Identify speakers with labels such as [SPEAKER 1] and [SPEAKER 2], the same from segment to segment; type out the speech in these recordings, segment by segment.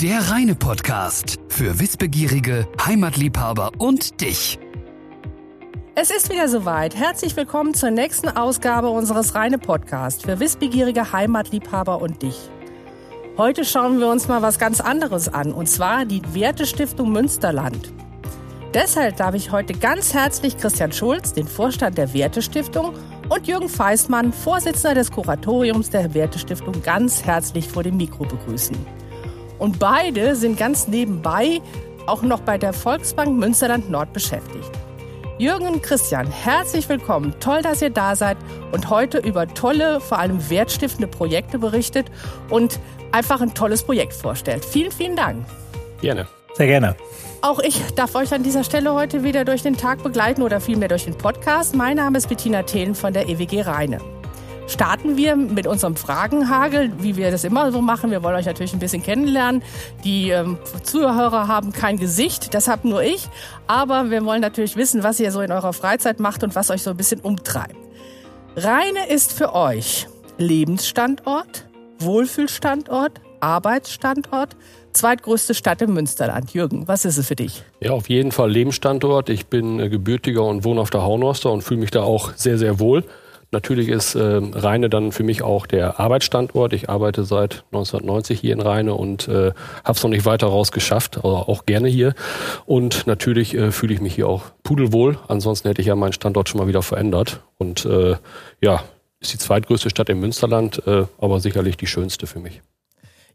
[SPEAKER 1] Der reine Podcast für Wissbegierige, Heimatliebhaber und dich.
[SPEAKER 2] Es ist wieder soweit. Herzlich willkommen zur nächsten Ausgabe unseres reine Podcasts für Wissbegierige, Heimatliebhaber und dich. Heute schauen wir uns mal was ganz anderes an, und zwar die Wertestiftung Münsterland. Deshalb darf ich heute ganz herzlich Christian Schulz, den Vorstand der Wertestiftung, und Jürgen Feistmann, Vorsitzender des Kuratoriums der Wertestiftung, ganz herzlich vor dem Mikro begrüßen. Und beide sind ganz nebenbei auch noch bei der Volksbank Münsterland Nord beschäftigt. Jürgen und Christian, herzlich willkommen. Toll, dass ihr da seid und heute über tolle, vor allem wertstiftende Projekte berichtet und einfach ein tolles Projekt vorstellt. Vielen, vielen Dank.
[SPEAKER 3] Gerne.
[SPEAKER 4] Sehr gerne.
[SPEAKER 2] Auch ich darf euch an dieser Stelle heute wieder durch den Tag begleiten oder vielmehr durch den Podcast. Mein Name ist Bettina Thelen von der EWG Rheine starten wir mit unserem Fragenhagel, wie wir das immer so machen. Wir wollen euch natürlich ein bisschen kennenlernen. Die ähm, Zuhörer haben kein Gesicht, das habe nur ich. Aber wir wollen natürlich wissen, was ihr so in eurer Freizeit macht und was euch so ein bisschen umtreibt. Rheine ist für euch Lebensstandort, Wohlfühlstandort, Arbeitsstandort, zweitgrößte Stadt im Münsterland. Jürgen, was ist es für dich?
[SPEAKER 3] Ja, auf jeden Fall Lebensstandort. Ich bin äh, gebürtiger und wohne auf der Haunoster und fühle mich da auch sehr, sehr wohl. Natürlich ist äh, Rheine dann für mich auch der Arbeitsstandort. Ich arbeite seit 1990 hier in Rheine und äh, habe es noch nicht weiter raus geschafft, aber auch gerne hier. Und natürlich äh, fühle ich mich hier auch pudelwohl. Ansonsten hätte ich ja meinen Standort schon mal wieder verändert. Und äh, ja, ist die zweitgrößte Stadt im Münsterland, äh, aber sicherlich die schönste für mich.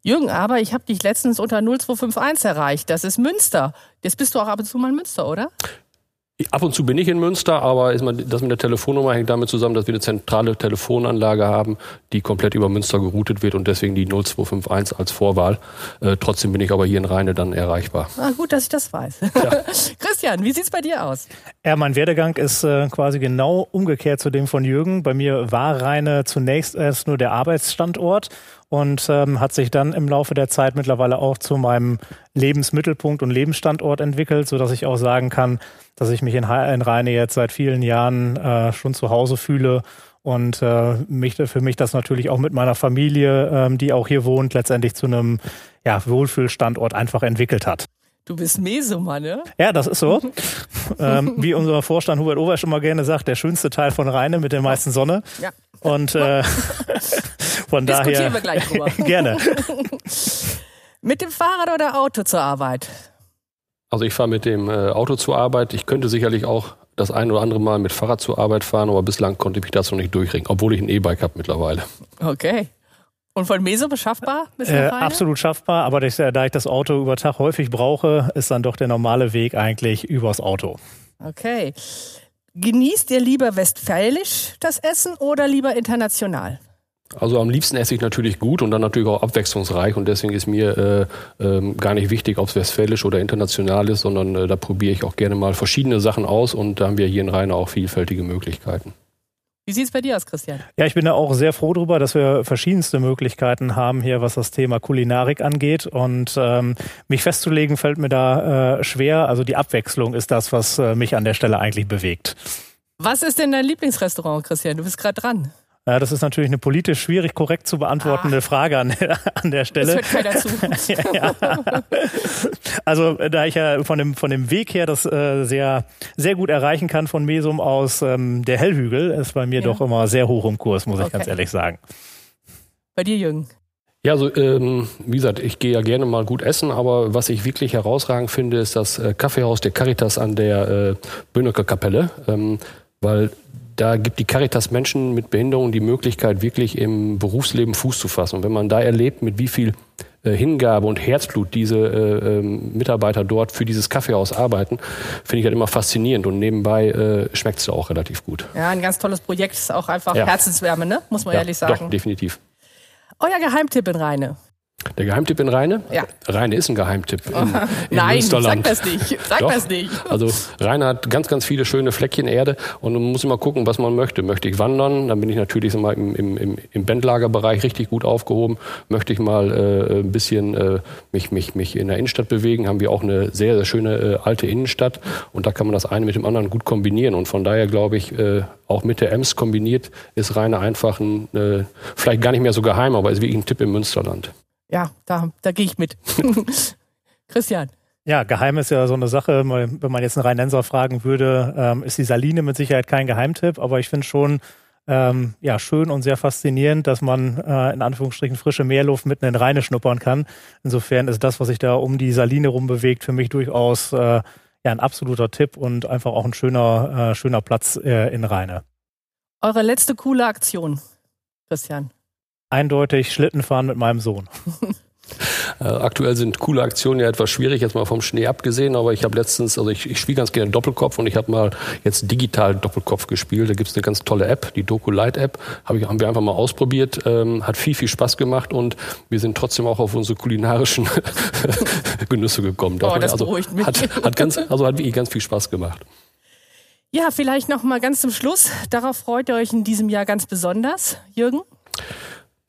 [SPEAKER 2] Jürgen, aber ich habe dich letztens unter 0251 erreicht. Das ist Münster. Jetzt bist du auch ab und zu mal in Münster, oder?
[SPEAKER 3] Ab und zu bin ich in Münster, aber ist man, das mit der Telefonnummer hängt damit zusammen, dass wir eine zentrale Telefonanlage haben, die komplett über Münster geroutet wird und deswegen die 0251 als Vorwahl. Äh, trotzdem bin ich aber hier in Rheine dann erreichbar.
[SPEAKER 2] Ah, gut, dass ich das weiß. Ja. Christian, wie sieht's bei dir aus?
[SPEAKER 4] Ja, mein Werdegang ist äh, quasi genau umgekehrt zu dem von Jürgen. Bei mir war Rheine zunächst erst nur der Arbeitsstandort und ähm, hat sich dann im Laufe der Zeit mittlerweile auch zu meinem Lebensmittelpunkt und Lebensstandort entwickelt, so dass ich auch sagen kann, dass ich mich in, in Rheine jetzt seit vielen Jahren äh, schon zu Hause fühle und äh, mich, für mich das natürlich auch mit meiner Familie, ähm, die auch hier wohnt, letztendlich zu einem ja, Wohlfühlstandort einfach entwickelt hat.
[SPEAKER 2] Du bist Mesumer, ne?
[SPEAKER 4] Ja, das ist so. ähm, wie unser Vorstand Hubert Oversch immer gerne sagt, der schönste Teil von Rheine mit der meisten Sonne. Ja. Und äh, von daher.
[SPEAKER 2] wir gleich drüber.
[SPEAKER 4] gerne.
[SPEAKER 2] Mit dem Fahrrad oder Auto zur Arbeit?
[SPEAKER 3] Also ich fahre mit dem äh, Auto zur Arbeit. Ich könnte sicherlich auch das ein oder andere Mal mit Fahrrad zur Arbeit fahren, aber bislang konnte ich mich dazu nicht durchringen, obwohl ich ein E-Bike habe mittlerweile.
[SPEAKER 2] Okay. Und von Meso beschaffbar?
[SPEAKER 4] Äh, absolut schaffbar, aber das, da ich das Auto über Tag häufig brauche, ist dann doch der normale Weg eigentlich übers Auto.
[SPEAKER 2] Okay. Genießt ihr lieber westfälisch das Essen oder lieber international?
[SPEAKER 3] Also am liebsten esse ich natürlich gut und dann natürlich auch abwechslungsreich und deswegen ist mir äh, äh, gar nicht wichtig, ob es westfälisch oder international ist, sondern äh, da probiere ich auch gerne mal verschiedene Sachen aus und da haben wir hier in Rheine auch vielfältige Möglichkeiten.
[SPEAKER 2] Wie sieht es bei dir aus, Christian?
[SPEAKER 4] Ja, ich bin da auch sehr froh darüber, dass wir verschiedenste Möglichkeiten haben hier, was das Thema Kulinarik angeht. Und ähm, mich festzulegen fällt mir da äh, schwer. Also die Abwechslung ist das, was äh, mich an der Stelle eigentlich bewegt.
[SPEAKER 2] Was ist denn dein Lieblingsrestaurant, Christian? Du bist gerade dran.
[SPEAKER 4] Ja, das ist natürlich eine politisch schwierig korrekt zu beantwortende ah. Frage an, an der Stelle.
[SPEAKER 2] Das hört keiner zu.
[SPEAKER 4] ja. Also da ich ja von dem, von dem Weg her das äh, sehr, sehr gut erreichen kann von Mesum aus, ähm, der Hellhügel ist bei mir ja. doch immer sehr hoch im Kurs, muss okay. ich ganz ehrlich sagen.
[SPEAKER 2] Bei dir, Jürgen?
[SPEAKER 3] Ja, also ähm, wie gesagt, ich gehe ja gerne mal gut essen, aber was ich wirklich herausragend finde, ist das äh, Kaffeehaus der Caritas an der äh, Böhnecker Kapelle, ähm, weil da gibt die Caritas Menschen mit Behinderung die Möglichkeit, wirklich im Berufsleben Fuß zu fassen. Und wenn man da erlebt, mit wie viel äh, Hingabe und Herzblut diese äh, ähm, Mitarbeiter dort für dieses Kaffeehaus arbeiten, finde ich halt immer faszinierend. Und nebenbei äh, schmeckt es auch relativ gut.
[SPEAKER 2] Ja, ein ganz tolles Projekt, ist auch einfach ja. Herzenswärme, ne? muss man ja, ehrlich sagen.
[SPEAKER 3] Doch, definitiv.
[SPEAKER 2] Euer Geheimtipp in Rheine?
[SPEAKER 3] Der Geheimtipp in Rheine?
[SPEAKER 2] Ja.
[SPEAKER 3] Rheine ist ein Geheimtipp. In, in
[SPEAKER 2] Nein,
[SPEAKER 3] Münsterland.
[SPEAKER 2] sag das nicht. Sag
[SPEAKER 3] Doch.
[SPEAKER 2] das nicht.
[SPEAKER 3] Also Rheine hat ganz, ganz viele schöne Fleckchen Erde und man muss immer gucken, was man möchte. Möchte ich wandern, dann bin ich natürlich mal im, im, im Bandlagerbereich richtig gut aufgehoben. Möchte ich mal äh, ein bisschen äh, mich, mich, mich in der Innenstadt bewegen, haben wir auch eine sehr, sehr schöne äh, alte Innenstadt und da kann man das eine mit dem anderen gut kombinieren. Und von daher glaube ich, äh, auch mit der Ems kombiniert ist Rheine einfach ein, äh, vielleicht gar nicht mehr so geheim, aber ist wirklich ein Tipp im Münsterland.
[SPEAKER 2] Ja, da, da gehe ich mit. Christian.
[SPEAKER 4] Ja, geheim ist ja so eine Sache, wenn man jetzt einen Rheinenser fragen würde, ähm, ist die Saline mit Sicherheit kein Geheimtipp, aber ich finde schon ähm, ja, schön und sehr faszinierend, dass man äh, in Anführungsstrichen frische Meerluft mitten in Rheine schnuppern kann. Insofern ist das, was sich da um die Saline rumbewegt, für mich durchaus äh, ja, ein absoluter Tipp und einfach auch ein schöner, äh, schöner Platz äh, in Rheine.
[SPEAKER 2] Eure letzte coole Aktion, Christian?
[SPEAKER 4] Eindeutig Schlittenfahren mit meinem Sohn.
[SPEAKER 3] Äh, aktuell sind coole Aktionen ja etwas schwierig, jetzt mal vom Schnee abgesehen, aber ich habe letztens, also ich, ich spiele ganz gerne Doppelkopf und ich habe mal jetzt digital Doppelkopf gespielt. Da gibt es eine ganz tolle App, die Doku Light App, hab ich, haben wir einfach mal ausprobiert, ähm, hat viel, viel Spaß gemacht und wir sind trotzdem auch auf unsere kulinarischen Genüsse gekommen.
[SPEAKER 2] Oh, das
[SPEAKER 3] also,
[SPEAKER 2] beruhigt mich.
[SPEAKER 3] Hat, hat, ganz, also hat wirklich ganz viel Spaß gemacht.
[SPEAKER 2] Ja, vielleicht noch mal ganz zum Schluss. Darauf freut ihr euch in diesem Jahr ganz besonders, Jürgen?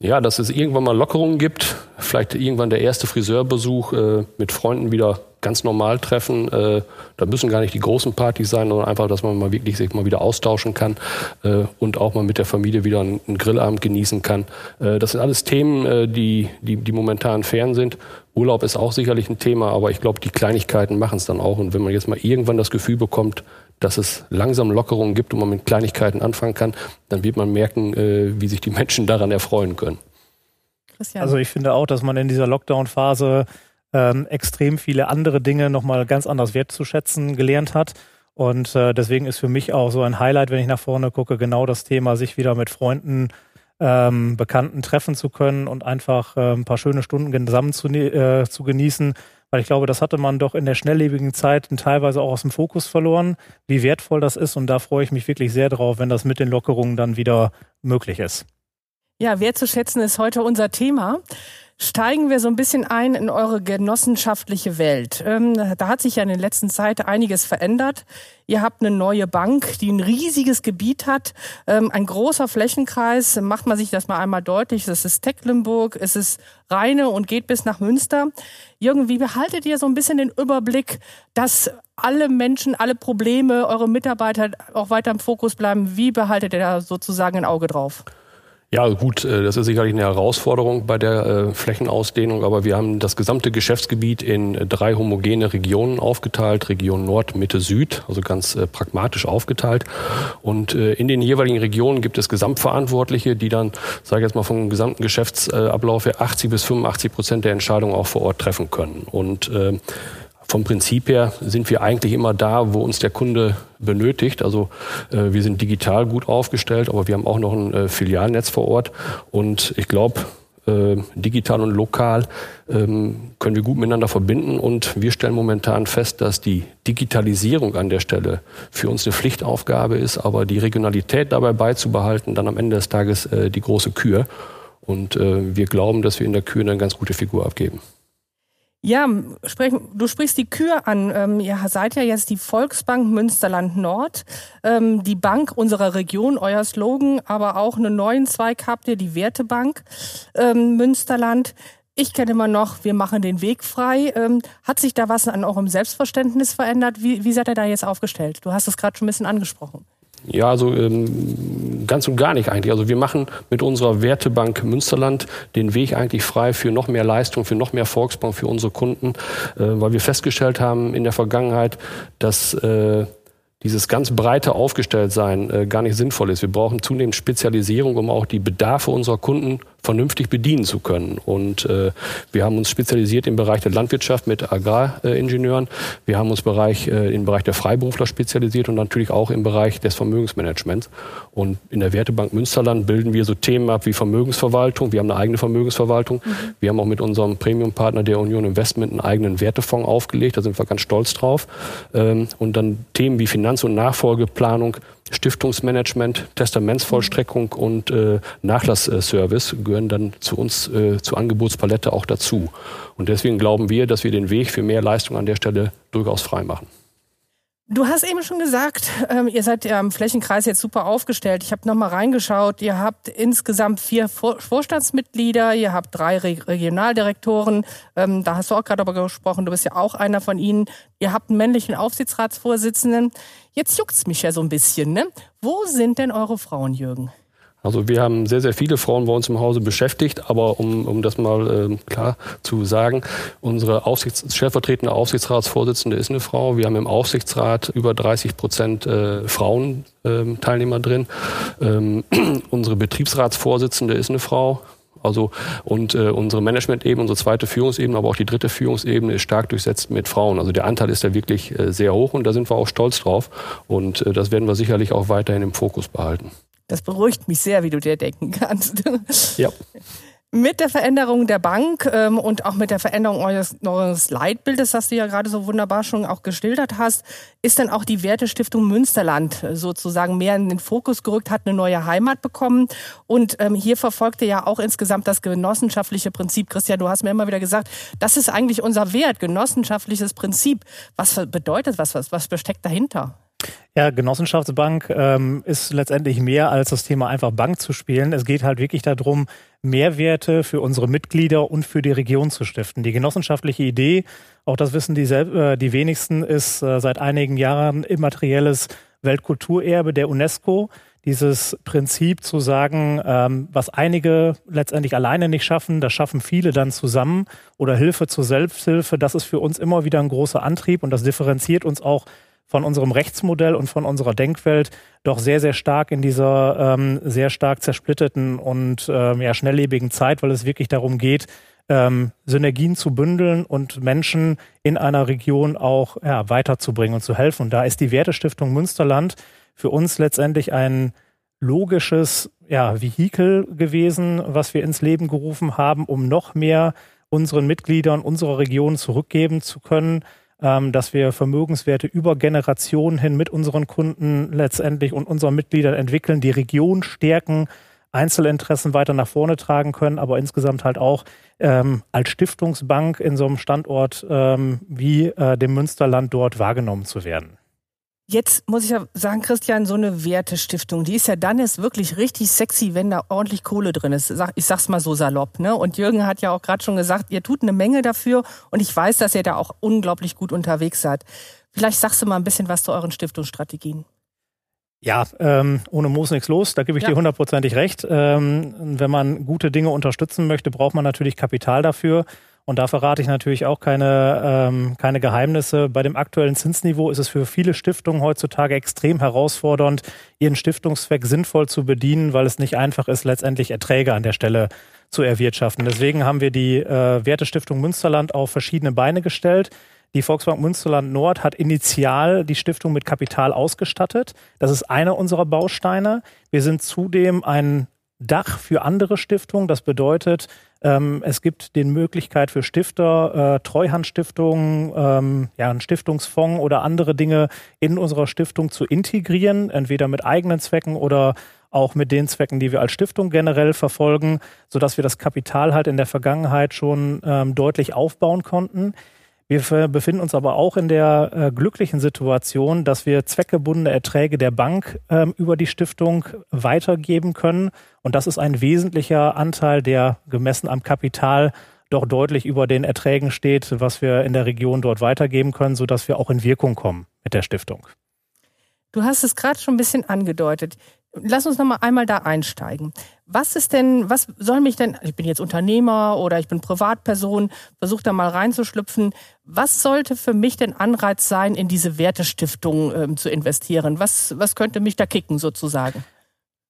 [SPEAKER 3] Ja, dass es irgendwann mal Lockerungen gibt, vielleicht irgendwann der erste Friseurbesuch äh, mit Freunden wieder ganz normal treffen. Äh, da müssen gar nicht die großen Partys sein, sondern einfach, dass man mal wirklich sich mal wieder austauschen kann äh, und auch mal mit der Familie wieder einen, einen Grillabend genießen kann. Äh, das sind alles Themen, äh, die, die, die momentan fern sind. Urlaub ist auch sicherlich ein Thema, aber ich glaube, die Kleinigkeiten machen es dann auch. Und wenn man jetzt mal irgendwann das Gefühl bekommt, dass es langsam Lockerungen gibt und man mit Kleinigkeiten anfangen kann, dann wird man merken, äh, wie sich die Menschen daran erfreuen können.
[SPEAKER 4] Christian. Also ich finde auch, dass man in dieser Lockdown-Phase ähm, extrem viele andere Dinge nochmal ganz anders wertzuschätzen gelernt hat. Und äh, deswegen ist für mich auch so ein Highlight, wenn ich nach vorne gucke, genau das Thema, sich wieder mit Freunden, ähm, Bekannten treffen zu können und einfach äh, ein paar schöne Stunden zusammen zu, äh, zu genießen. Weil ich glaube, das hatte man doch in der schnelllebigen Zeit teilweise auch aus dem Fokus verloren, wie wertvoll das ist. Und da freue ich mich wirklich sehr drauf, wenn das mit den Lockerungen dann wieder möglich ist.
[SPEAKER 2] Ja, wertzuschätzen ist heute unser Thema. Steigen wir so ein bisschen ein in eure genossenschaftliche Welt. Ähm, da hat sich ja in der letzten Zeit einiges verändert. Ihr habt eine neue Bank, die ein riesiges Gebiet hat, ähm, ein großer Flächenkreis. Macht man sich das mal einmal deutlich. Das ist Tecklenburg, es ist Rheine und geht bis nach Münster. Jürgen, wie behaltet ihr so ein bisschen den Überblick, dass alle Menschen, alle Probleme, eure Mitarbeiter auch weiter im Fokus bleiben? Wie behaltet ihr da sozusagen ein Auge drauf?
[SPEAKER 3] Ja, gut, äh, das ist sicherlich eine Herausforderung bei der äh, Flächenausdehnung, aber wir haben das gesamte Geschäftsgebiet in äh, drei homogene Regionen aufgeteilt, Region Nord, Mitte, Süd, also ganz pragmatisch aufgeteilt. Und in den jeweiligen Regionen gibt es Gesamtverantwortliche, die dann, sage ich jetzt mal, vom gesamten Geschäftsablauf her 80 bis 85 Prozent der Entscheidungen auch vor Ort treffen können. Und vom Prinzip her sind wir eigentlich immer da, wo uns der Kunde benötigt. Also äh, wir sind digital gut aufgestellt, aber wir haben auch noch ein äh, Filialnetz vor Ort. Und ich glaube, äh, digital und lokal ähm, können wir gut miteinander verbinden. Und wir stellen momentan fest, dass die Digitalisierung an der Stelle für uns eine Pflichtaufgabe ist, aber die Regionalität dabei beizubehalten, dann am Ende des Tages äh, die große Kür. Und äh, wir glauben, dass wir in der Kür eine ganz gute Figur abgeben.
[SPEAKER 2] Ja, du sprichst die Kür an. Ähm, ihr seid ja jetzt die Volksbank Münsterland Nord, ähm, die Bank unserer Region, euer Slogan, aber auch einen neuen Zweig habt ihr, die Wertebank ähm, Münsterland. Ich kenne immer noch, wir machen den Weg frei. Hat sich da was an eurem Selbstverständnis verändert? Wie, wie seid ihr da jetzt aufgestellt? Du hast es gerade schon ein bisschen angesprochen.
[SPEAKER 3] Ja, also ähm, ganz und gar nicht eigentlich. Also wir machen mit unserer Wertebank Münsterland den Weg eigentlich frei für noch mehr Leistung, für noch mehr Volksbank für unsere Kunden, äh, weil wir festgestellt haben in der Vergangenheit, dass äh, dieses ganz breite Aufgestelltsein äh, gar nicht sinnvoll ist. Wir brauchen zunehmend Spezialisierung, um auch die Bedarfe unserer Kunden vernünftig bedienen zu können. Und äh, wir haben uns spezialisiert im Bereich der Landwirtschaft mit Agraringenieuren. wir haben uns Bereich, äh, im Bereich der Freiberufler spezialisiert und natürlich auch im Bereich des Vermögensmanagements. Und in der Wertebank Münsterland bilden wir so Themen ab wie Vermögensverwaltung. Wir haben eine eigene Vermögensverwaltung. Mhm. Wir haben auch mit unserem Premium-Partner der Union Investment einen eigenen Wertefonds aufgelegt. Da sind wir ganz stolz drauf. Ähm, und dann Themen wie Finanz- und Nachfolgeplanung Stiftungsmanagement, Testamentsvollstreckung und äh, Nachlassservice gehören dann zu uns äh, zur Angebotspalette auch dazu. Und deswegen glauben wir, dass wir den Weg für mehr Leistung an der Stelle durchaus frei machen.
[SPEAKER 2] Du hast eben schon gesagt, ähm, ihr seid ja im Flächenkreis jetzt super aufgestellt. Ich habe nochmal reingeschaut. Ihr habt insgesamt vier Vor Vorstandsmitglieder, ihr habt drei Re Regionaldirektoren. Ähm, da hast du auch gerade aber gesprochen, du bist ja auch einer von ihnen. Ihr habt einen männlichen Aufsichtsratsvorsitzenden. Jetzt juckt's mich ja so ein bisschen. Ne? Wo sind denn eure Frauen, Jürgen?
[SPEAKER 3] Also wir haben sehr, sehr viele Frauen bei uns im Hause beschäftigt, aber um, um das mal äh, klar zu sagen, unsere Aufsichts stellvertretende Aufsichtsratsvorsitzende ist eine Frau. Wir haben im Aufsichtsrat über 30 Prozent äh, Frauenteilnehmer ähm, drin. Ähm, unsere Betriebsratsvorsitzende ist eine Frau. Also und äh, unsere Management-Ebene, unsere zweite Führungsebene, aber auch die dritte Führungsebene ist stark durchsetzt mit Frauen. Also der Anteil ist da wirklich äh, sehr hoch und da sind wir auch stolz drauf. Und äh, das werden wir sicherlich auch weiterhin im Fokus behalten.
[SPEAKER 2] Das beruhigt mich sehr, wie du dir denken kannst.
[SPEAKER 3] Ja.
[SPEAKER 2] Mit der Veränderung der Bank ähm, und auch mit der Veränderung eures, eures Leitbildes, das du ja gerade so wunderbar schon auch geschildert hast, ist dann auch die Wertestiftung Münsterland sozusagen mehr in den Fokus gerückt, hat eine neue Heimat bekommen. Und ähm, hier verfolgt ihr ja auch insgesamt das genossenschaftliche Prinzip. Christian, du hast mir immer wieder gesagt, das ist eigentlich unser Wert, genossenschaftliches Prinzip. Was bedeutet was? Was, was steckt dahinter?
[SPEAKER 4] Ja, Genossenschaftsbank ähm, ist letztendlich mehr als das Thema einfach Bank zu spielen. Es geht halt wirklich darum, Mehrwerte für unsere Mitglieder und für die Region zu stiften. Die genossenschaftliche Idee, auch das wissen die, äh, die wenigsten, ist äh, seit einigen Jahren immaterielles Weltkulturerbe der UNESCO. Dieses Prinzip zu sagen, ähm, was einige letztendlich alleine nicht schaffen, das schaffen viele dann zusammen oder Hilfe zur Selbsthilfe, das ist für uns immer wieder ein großer Antrieb und das differenziert uns auch von unserem Rechtsmodell und von unserer Denkwelt doch sehr, sehr stark in dieser ähm, sehr stark zersplitteten und ähm, ja, schnelllebigen Zeit, weil es wirklich darum geht, ähm, Synergien zu bündeln und Menschen in einer Region auch ja, weiterzubringen und zu helfen. Und da ist die Wertestiftung Münsterland für uns letztendlich ein logisches ja, Vehikel gewesen, was wir ins Leben gerufen haben, um noch mehr unseren Mitgliedern unserer Region zurückgeben zu können, ähm, dass wir Vermögenswerte über Generationen hin mit unseren Kunden letztendlich und unseren Mitgliedern entwickeln, die Region stärken, Einzelinteressen weiter nach vorne tragen können, aber insgesamt halt auch ähm, als Stiftungsbank in so einem Standort ähm, wie äh, dem Münsterland dort wahrgenommen zu werden.
[SPEAKER 2] Jetzt muss ich ja sagen, Christian, so eine Wertestiftung, die ist ja dann jetzt wirklich richtig sexy, wenn da ordentlich Kohle drin ist. Ich sag's mal so salopp, ne? Und Jürgen hat ja auch gerade schon gesagt, ihr tut eine Menge dafür und ich weiß, dass ihr da auch unglaublich gut unterwegs seid. Vielleicht sagst du mal ein bisschen was zu euren Stiftungsstrategien.
[SPEAKER 4] Ja, ähm, ohne Moos nichts los, da gebe ich ja. dir hundertprozentig recht. Ähm, wenn man gute Dinge unterstützen möchte, braucht man natürlich Kapital dafür. Und da verrate ich natürlich auch keine, ähm, keine Geheimnisse. Bei dem aktuellen Zinsniveau ist es für viele Stiftungen heutzutage extrem herausfordernd, ihren Stiftungszweck sinnvoll zu bedienen, weil es nicht einfach ist, letztendlich Erträge an der Stelle zu erwirtschaften. Deswegen haben wir die äh, Wertestiftung Münsterland auf verschiedene Beine gestellt. Die Volksbank Münsterland Nord hat initial die Stiftung mit Kapital ausgestattet. Das ist einer unserer Bausteine. Wir sind zudem ein Dach für andere Stiftungen. Das bedeutet, ähm, es gibt die Möglichkeit für Stifter, äh, Treuhandstiftungen, ähm, ja, einen Stiftungsfonds oder andere Dinge in unserer Stiftung zu integrieren, entweder mit eigenen Zwecken oder auch mit den Zwecken, die wir als Stiftung generell verfolgen, sodass wir das Kapital halt in der Vergangenheit schon ähm, deutlich aufbauen konnten. Wir befinden uns aber auch in der äh, glücklichen Situation, dass wir zweckgebundene Erträge der Bank ähm, über die Stiftung weitergeben können. Und das ist ein wesentlicher Anteil, der gemessen am Kapital doch deutlich über den Erträgen steht, was wir in der Region dort weitergeben können, sodass wir auch in Wirkung kommen mit der Stiftung.
[SPEAKER 2] Du hast es gerade schon ein bisschen angedeutet. Lass uns noch mal einmal da einsteigen. Was ist denn, was soll mich denn, ich bin jetzt Unternehmer oder ich bin Privatperson, versuche da mal reinzuschlüpfen. Was sollte für mich denn Anreiz sein, in diese Wertestiftung ähm, zu investieren? Was, was könnte mich da kicken sozusagen?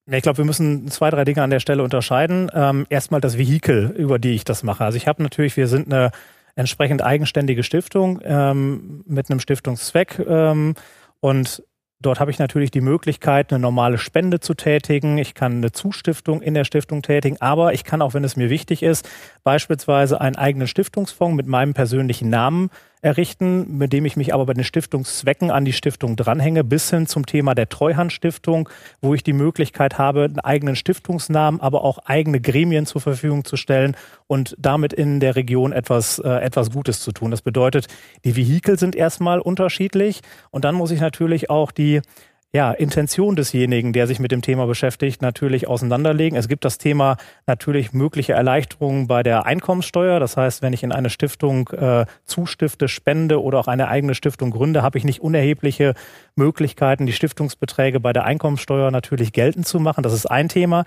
[SPEAKER 4] Ich glaube, wir müssen zwei, drei Dinge an der Stelle unterscheiden. Ähm, erstmal das Vehikel, über die ich das mache. Also ich habe natürlich, wir sind eine entsprechend eigenständige Stiftung ähm, mit einem Stiftungszweck ähm, und Dort habe ich natürlich die Möglichkeit, eine normale Spende zu tätigen. Ich kann eine Zustiftung in der Stiftung tätigen, aber ich kann auch, wenn es mir wichtig ist, beispielsweise einen eigenen Stiftungsfonds mit meinem persönlichen Namen errichten, mit dem ich mich aber bei den Stiftungszwecken an die Stiftung dranhänge, bis hin zum Thema der Treuhandstiftung, wo ich die Möglichkeit habe, einen eigenen Stiftungsnamen, aber auch eigene Gremien zur Verfügung zu stellen und damit in der Region etwas, äh, etwas Gutes zu tun. Das bedeutet, die Vehikel sind erstmal unterschiedlich und dann muss ich natürlich auch die ja, Intention desjenigen, der sich mit dem Thema beschäftigt, natürlich auseinanderlegen. Es gibt das Thema natürlich mögliche Erleichterungen bei der Einkommenssteuer. Das heißt, wenn ich in eine Stiftung äh, zustifte, spende oder auch eine eigene Stiftung gründe, habe ich nicht unerhebliche Möglichkeiten, die Stiftungsbeträge bei der Einkommenssteuer natürlich geltend zu machen. Das ist ein Thema.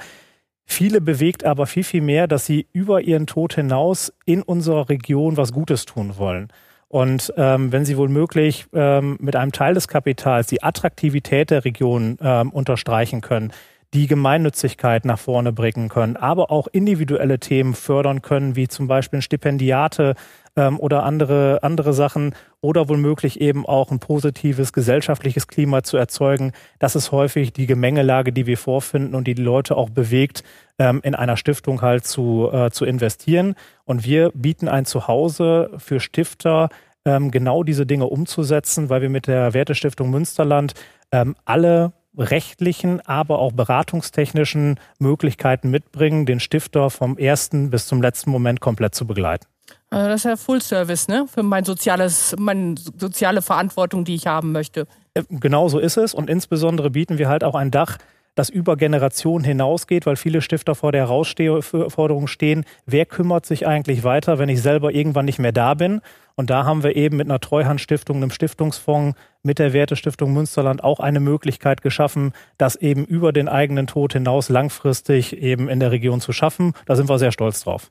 [SPEAKER 4] Viele bewegt aber viel, viel mehr, dass sie über ihren Tod hinaus in unserer Region was Gutes tun wollen. Und ähm, wenn Sie wohl möglich ähm, mit einem Teil des Kapitals die Attraktivität der Region ähm, unterstreichen können, die Gemeinnützigkeit nach vorne bringen können, aber auch individuelle Themen fördern können, wie zum Beispiel Stipendiate ähm, oder andere, andere Sachen oder womöglich eben auch ein positives gesellschaftliches Klima zu erzeugen. Das ist häufig die Gemengelage, die wir vorfinden und die die Leute auch bewegt, ähm, in einer Stiftung halt zu, äh, zu investieren. Und wir bieten ein Zuhause für Stifter, ähm, genau diese Dinge umzusetzen, weil wir mit der Wertestiftung Münsterland ähm, alle rechtlichen, aber auch beratungstechnischen Möglichkeiten mitbringen, den Stifter vom ersten bis zum letzten Moment komplett zu begleiten.
[SPEAKER 2] Also das ist ja Full Service, ne? Für mein soziales, meine soziale Verantwortung, die ich haben möchte.
[SPEAKER 4] Äh, genau so ist es. Und insbesondere bieten wir halt auch ein Dach, das über Generationen hinausgeht, weil viele Stifter vor der Herausforderung stehen, wer kümmert sich eigentlich weiter, wenn ich selber irgendwann nicht mehr da bin? Und da haben wir eben mit einer Treuhandstiftung, einem Stiftungsfonds, mit der Wertestiftung Münsterland auch eine Möglichkeit geschaffen, das eben über den eigenen Tod hinaus langfristig eben in der Region zu schaffen. Da sind wir sehr stolz drauf.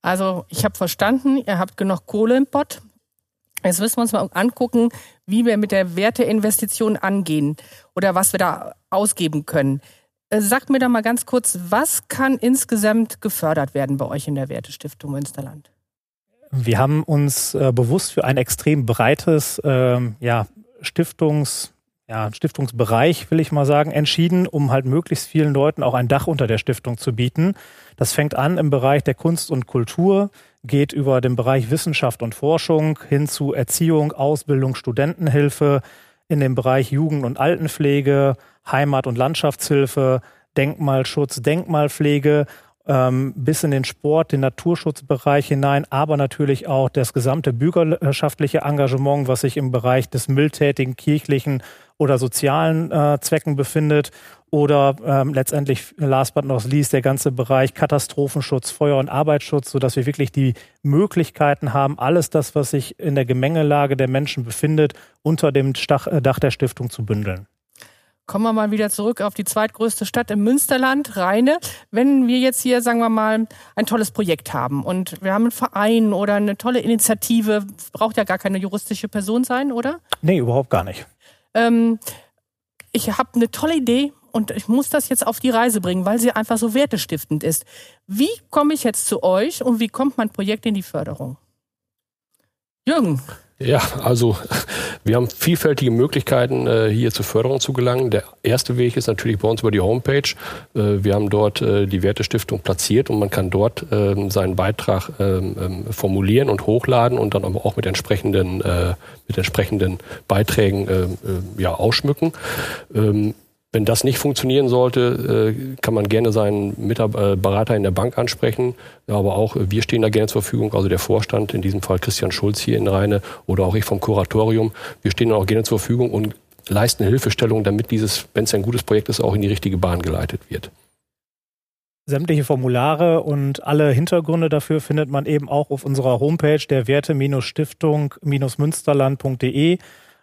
[SPEAKER 2] Also ich habe verstanden, ihr habt genug Kohle im Pott. Jetzt müssen wir uns mal angucken, wie wir mit der Werteinvestition angehen oder was wir da ausgeben können. Äh, sagt mir doch mal ganz kurz, was kann insgesamt gefördert werden bei euch in der Wertestiftung Münsterland?
[SPEAKER 4] Wir haben uns äh, bewusst für ein extrem breites ähm, ja, Stiftungs, ja, Stiftungsbereich, will ich mal sagen, entschieden, um halt möglichst vielen Leuten auch ein Dach unter der Stiftung zu bieten. Das fängt an im Bereich der Kunst und Kultur, geht über den Bereich Wissenschaft und Forschung hin zu Erziehung, Ausbildung, Studentenhilfe, in dem Bereich Jugend- und Altenpflege, Heimat- und Landschaftshilfe, Denkmalschutz, Denkmalpflege ähm, bis in den Sport, den Naturschutzbereich hinein, aber natürlich auch das gesamte bürgerschaftliche Engagement, was sich im Bereich des mildtätigen, kirchlichen oder sozialen äh, Zwecken befindet. Oder ähm, letztendlich, last but not least, der ganze Bereich Katastrophenschutz, Feuer- und Arbeitsschutz, sodass wir wirklich die Möglichkeiten haben, alles das, was sich in der Gemengelage der Menschen befindet, unter dem äh, Dach der Stiftung zu bündeln.
[SPEAKER 2] Kommen wir mal wieder zurück auf die zweitgrößte Stadt im Münsterland, Rheine. Wenn wir jetzt hier, sagen wir mal, ein tolles Projekt haben und wir haben einen Verein oder eine tolle Initiative, braucht ja gar keine juristische Person sein, oder?
[SPEAKER 4] Nee, überhaupt gar nicht.
[SPEAKER 2] Ähm, ich habe eine tolle Idee und ich muss das jetzt auf die Reise bringen, weil sie einfach so wertestiftend ist. Wie komme ich jetzt zu euch und wie kommt mein Projekt in die Förderung? Jürgen.
[SPEAKER 3] Ja, also wir haben vielfältige Möglichkeiten, äh, hier zur Förderung zu gelangen. Der erste Weg ist natürlich bei uns über die Homepage. Äh, wir haben dort äh, die Wertestiftung platziert und man kann dort ähm, seinen Beitrag ähm, ähm, formulieren und hochladen und dann aber auch mit entsprechenden, mit entsprechenden Beiträgen ja, ausschmücken. Wenn das nicht funktionieren sollte, äh, kann man gerne seinen Mitarbeiter in der Bank ansprechen. Aber auch wir stehen da gerne zur Verfügung, also der Vorstand, in diesem Fall Christian Schulz hier in Rheine oder auch ich vom Kuratorium. Wir stehen auch gerne zur Verfügung und leisten Hilfestellung, damit dieses, wenn es ein gutes Projekt ist, auch in die richtige Bahn geleitet wird.
[SPEAKER 4] Sämtliche Formulare und alle Hintergründe dafür findet man eben auch auf unserer Homepage der Werte-Stiftung-münsterland.de.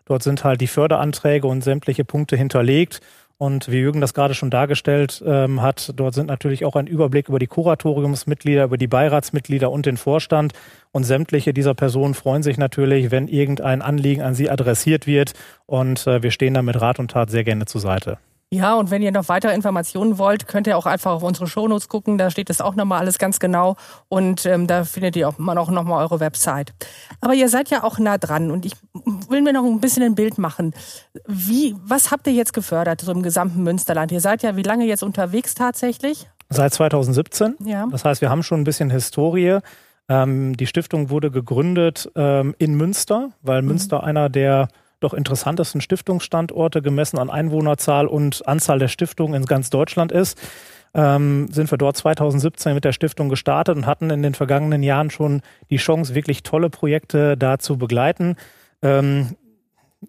[SPEAKER 4] Dort sind halt die Förderanträge und sämtliche Punkte hinterlegt. Und wie Jürgen das gerade schon dargestellt ähm, hat, dort sind natürlich auch ein Überblick über die Kuratoriumsmitglieder, über die Beiratsmitglieder und den Vorstand. Und sämtliche dieser Personen freuen sich natürlich, wenn irgendein Anliegen an sie adressiert wird. Und äh, wir stehen da mit Rat und Tat sehr gerne zur Seite.
[SPEAKER 2] Ja, und wenn ihr noch weitere Informationen wollt, könnt ihr auch einfach auf unsere Shownotes gucken. Da steht das auch nochmal alles ganz genau. Und ähm, da findet ihr auch, man auch nochmal eure Website. Aber ihr seid ja auch nah dran und ich will mir noch ein bisschen ein Bild machen. Wie, was habt ihr jetzt gefördert, so im gesamten Münsterland? Ihr seid ja wie lange jetzt unterwegs tatsächlich?
[SPEAKER 4] Seit 2017. Ja. Das heißt, wir haben schon ein bisschen Historie. Ähm, die Stiftung wurde gegründet ähm, in Münster, weil mhm. Münster einer der doch interessantesten Stiftungsstandorte gemessen an Einwohnerzahl und Anzahl der Stiftungen in ganz Deutschland ist. Ähm, sind wir dort 2017 mit der Stiftung gestartet und hatten in den vergangenen Jahren schon die Chance, wirklich tolle Projekte da zu begleiten. Ähm,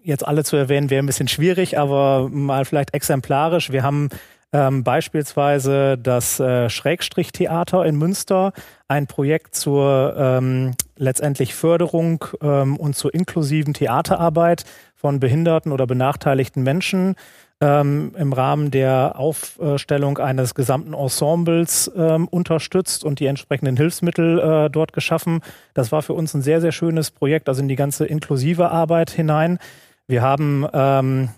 [SPEAKER 4] jetzt alle zu erwähnen, wäre ein bisschen schwierig, aber mal vielleicht exemplarisch. Wir haben ähm, beispielsweise das äh, Schrägstrichtheater in Münster, ein Projekt zur ähm, letztendlich Förderung ähm, und zur inklusiven Theaterarbeit von behinderten oder benachteiligten Menschen ähm, im Rahmen der Aufstellung eines gesamten Ensembles ähm, unterstützt und die entsprechenden Hilfsmittel äh, dort geschaffen. Das war für uns ein sehr, sehr schönes Projekt, also in die ganze inklusive Arbeit hinein. Wir haben ähm,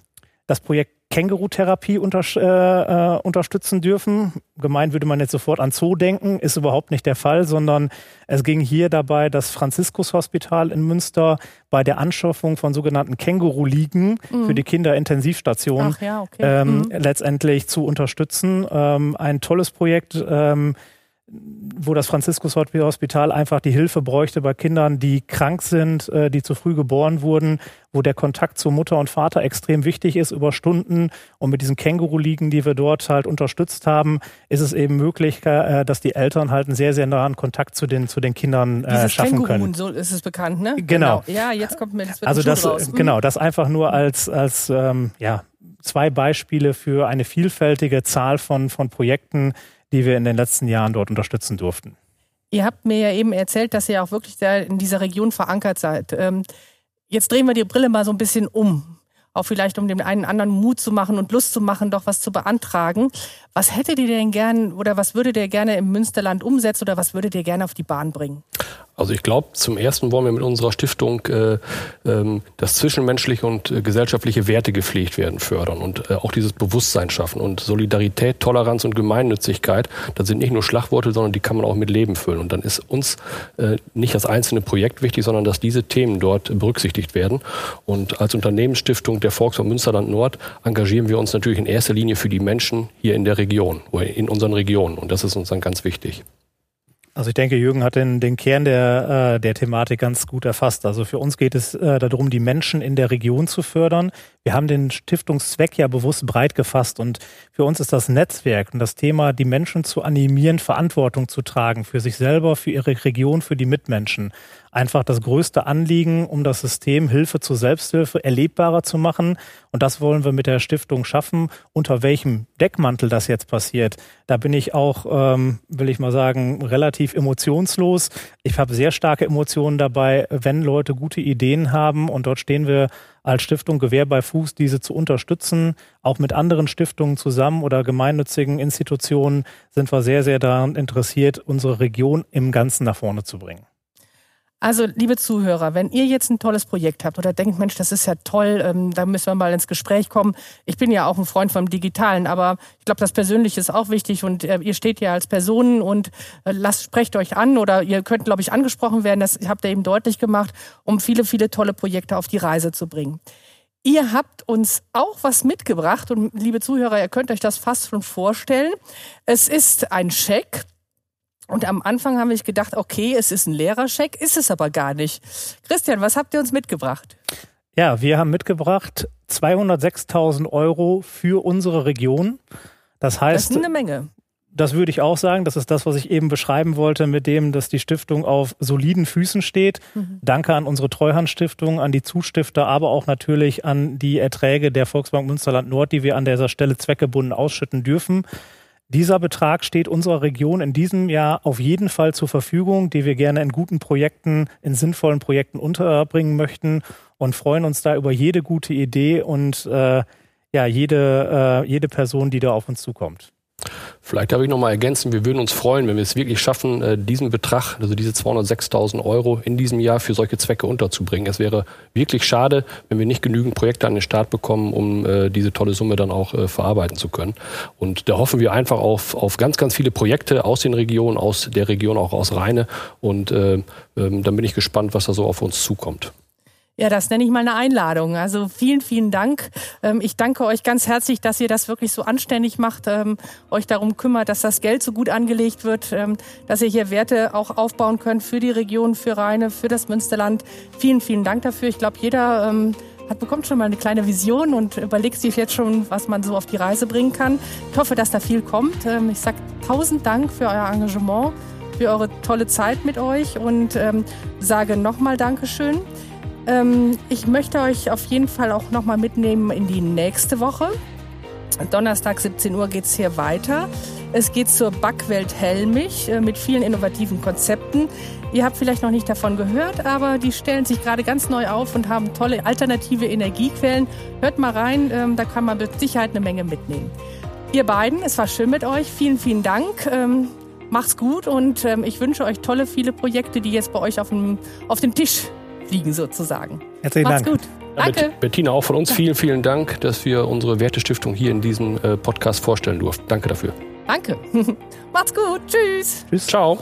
[SPEAKER 4] das Projekt Kängurutherapie unter, äh, äh, unterstützen dürfen. Gemeint würde man jetzt sofort an Zoo denken, ist überhaupt nicht der Fall, sondern es ging hier dabei, das Franziskus-Hospital in Münster bei der Anschaffung von sogenannten Känguru-Liegen mhm. für die Kinderintensivstation
[SPEAKER 2] ja, okay.
[SPEAKER 4] ähm,
[SPEAKER 2] mhm.
[SPEAKER 4] letztendlich zu unterstützen. Ähm, ein tolles Projekt. Ähm, wo das Franziskus-Hospital einfach die Hilfe bräuchte bei Kindern, die krank sind, äh, die zu früh geboren wurden, wo der Kontakt zu Mutter und Vater extrem wichtig ist über Stunden. Und mit diesen Känguru-Ligen, die wir dort halt unterstützt haben, ist es eben möglich, äh, dass die Eltern halt einen sehr, sehr nahen Kontakt zu den, zu den Kindern äh, schaffen Känguru, können.
[SPEAKER 2] so ist es bekannt, ne?
[SPEAKER 4] Genau.
[SPEAKER 2] genau. Ja, jetzt kommt mir das
[SPEAKER 4] Also das, raus. Mhm. genau, das einfach nur als, als ähm, ja, zwei Beispiele für eine vielfältige Zahl von, von Projekten, die wir in den letzten Jahren dort unterstützen durften.
[SPEAKER 2] Ihr habt mir ja eben erzählt, dass ihr auch wirklich in dieser Region verankert seid. Ähm, jetzt drehen wir die Brille mal so ein bisschen um. Auch vielleicht, um dem einen anderen Mut zu machen und Lust zu machen, doch was zu beantragen. Was hättet ihr denn gern oder was würdet ihr gerne im Münsterland umsetzen oder was würdet ihr gerne auf die Bahn bringen?
[SPEAKER 3] Also ich glaube, zum ersten wollen wir mit unserer Stiftung äh, ähm, das zwischenmenschliche und äh, gesellschaftliche Werte gepflegt werden fördern und äh, auch dieses Bewusstsein schaffen. Und Solidarität, Toleranz und Gemeinnützigkeit, das sind nicht nur Schlagworte, sondern die kann man auch mit Leben füllen. Und dann ist uns äh, nicht das einzelne Projekt wichtig, sondern dass diese Themen dort berücksichtigt werden. Und als Unternehmensstiftung der Volkswagen Münsterland Nord engagieren wir uns natürlich in erster Linie für die Menschen hier in der Region oder in unseren Regionen. Und das ist uns dann ganz wichtig.
[SPEAKER 4] Also ich denke, Jürgen hat den, den Kern der, äh, der Thematik ganz gut erfasst. Also für uns geht es äh, darum, die Menschen in der Region zu fördern. Wir haben den Stiftungszweck ja bewusst breit gefasst und für uns ist das Netzwerk und das Thema, die Menschen zu animieren, Verantwortung zu tragen für sich selber, für ihre Region, für die Mitmenschen einfach das größte Anliegen, um das System Hilfe zur Selbsthilfe erlebbarer zu machen. Und das wollen wir mit der Stiftung schaffen. Unter welchem Deckmantel das jetzt passiert, da bin ich auch, ähm, will ich mal sagen, relativ emotionslos. Ich habe sehr starke Emotionen dabei, wenn Leute gute Ideen haben. Und dort stehen wir als Stiftung Gewehr bei Fuß, diese zu unterstützen. Auch mit anderen Stiftungen zusammen oder gemeinnützigen Institutionen sind wir sehr, sehr daran interessiert, unsere Region im Ganzen nach vorne zu bringen.
[SPEAKER 2] Also, liebe Zuhörer, wenn ihr jetzt ein tolles Projekt habt oder denkt, Mensch, das ist ja toll, ähm, da müssen wir mal ins Gespräch kommen. Ich bin ja auch ein Freund vom Digitalen, aber ich glaube, das Persönliche ist auch wichtig und äh, ihr steht ja als Personen und äh, lasst, sprecht euch an oder ihr könnt, glaube ich, angesprochen werden. Das habt ihr eben deutlich gemacht, um viele, viele tolle Projekte auf die Reise zu bringen. Ihr habt uns auch was mitgebracht und liebe Zuhörer, ihr könnt euch das fast schon vorstellen. Es ist ein Scheck und am Anfang habe ich gedacht, okay, es ist ein Lehrerscheck, ist es aber gar nicht. Christian, was habt ihr uns mitgebracht?
[SPEAKER 4] Ja, wir haben mitgebracht 206.000 Euro für unsere Region. Das heißt,
[SPEAKER 2] das ist eine Menge.
[SPEAKER 4] Das würde ich auch sagen. Das ist das, was ich eben beschreiben wollte, mit dem, dass die Stiftung auf soliden Füßen steht. Mhm. Danke an unsere Treuhandstiftung, an die Zustifter, aber auch natürlich an die Erträge der Volksbank Münsterland Nord, die wir an dieser Stelle zweckgebunden ausschütten dürfen. Dieser Betrag steht unserer Region in diesem Jahr auf jeden Fall zur Verfügung, die wir gerne in guten Projekten, in sinnvollen Projekten unterbringen möchten und freuen uns da über jede gute Idee und äh, ja, jede, äh, jede Person, die da auf uns zukommt.
[SPEAKER 3] Vielleicht darf ich noch mal ergänzen, wir würden uns freuen, wenn wir es wirklich schaffen, äh, diesen Betrag, also diese 206.000 Euro in diesem Jahr für solche Zwecke unterzubringen. Es wäre wirklich schade, wenn wir nicht genügend Projekte an den Start bekommen, um äh, diese tolle Summe dann auch äh, verarbeiten zu können. Und da hoffen wir einfach auf, auf ganz, ganz viele Projekte aus den Regionen, aus der Region auch aus Rheine. Und äh, ähm, dann bin ich gespannt, was da so auf uns zukommt.
[SPEAKER 2] Ja, das nenne ich mal eine Einladung. Also vielen, vielen Dank. Ähm, ich danke euch ganz herzlich, dass ihr das wirklich so anständig macht, ähm, euch darum kümmert, dass das Geld so gut angelegt wird, ähm, dass ihr hier Werte auch aufbauen könnt für die Region, für Rheine, für das Münsterland. Vielen, vielen Dank dafür. Ich glaube, jeder hat bekommt schon mal eine kleine Vision und überlegt sich jetzt schon, was man so auf die Reise bringen kann. Ich hoffe, dass da viel kommt. Ich sage tausend Dank für euer Engagement, für eure tolle Zeit mit euch und sage nochmal Dankeschön. Ähm, ich möchte euch auf jeden Fall auch nochmal mitnehmen in die nächste Woche. Donnerstag 17 Uhr geht es hier weiter. Es geht zur Backwelt Helmich äh, mit vielen innovativen Konzepten. Ihr habt vielleicht noch nicht davon gehört, aber die stellen sich gerade ganz neu auf und haben tolle alternative Energiequellen. Hört mal rein, ähm, da kann man mit Sicherheit eine Menge mitnehmen. Ihr beiden, es war schön mit euch. Vielen, vielen Dank. Ähm, macht's gut und ähm, ich wünsche euch tolle, viele Projekte, die jetzt bei euch auf dem, auf dem Tisch liegen sozusagen.
[SPEAKER 4] Herzlichen
[SPEAKER 2] Macht's
[SPEAKER 4] Dank.
[SPEAKER 2] gut. Danke.
[SPEAKER 3] Bettina, auch von uns vielen, vielen Dank, dass wir unsere Wertestiftung hier in diesem äh, Podcast vorstellen durften. Danke dafür.
[SPEAKER 2] Danke. Macht's gut. Tschüss.
[SPEAKER 3] Ciao.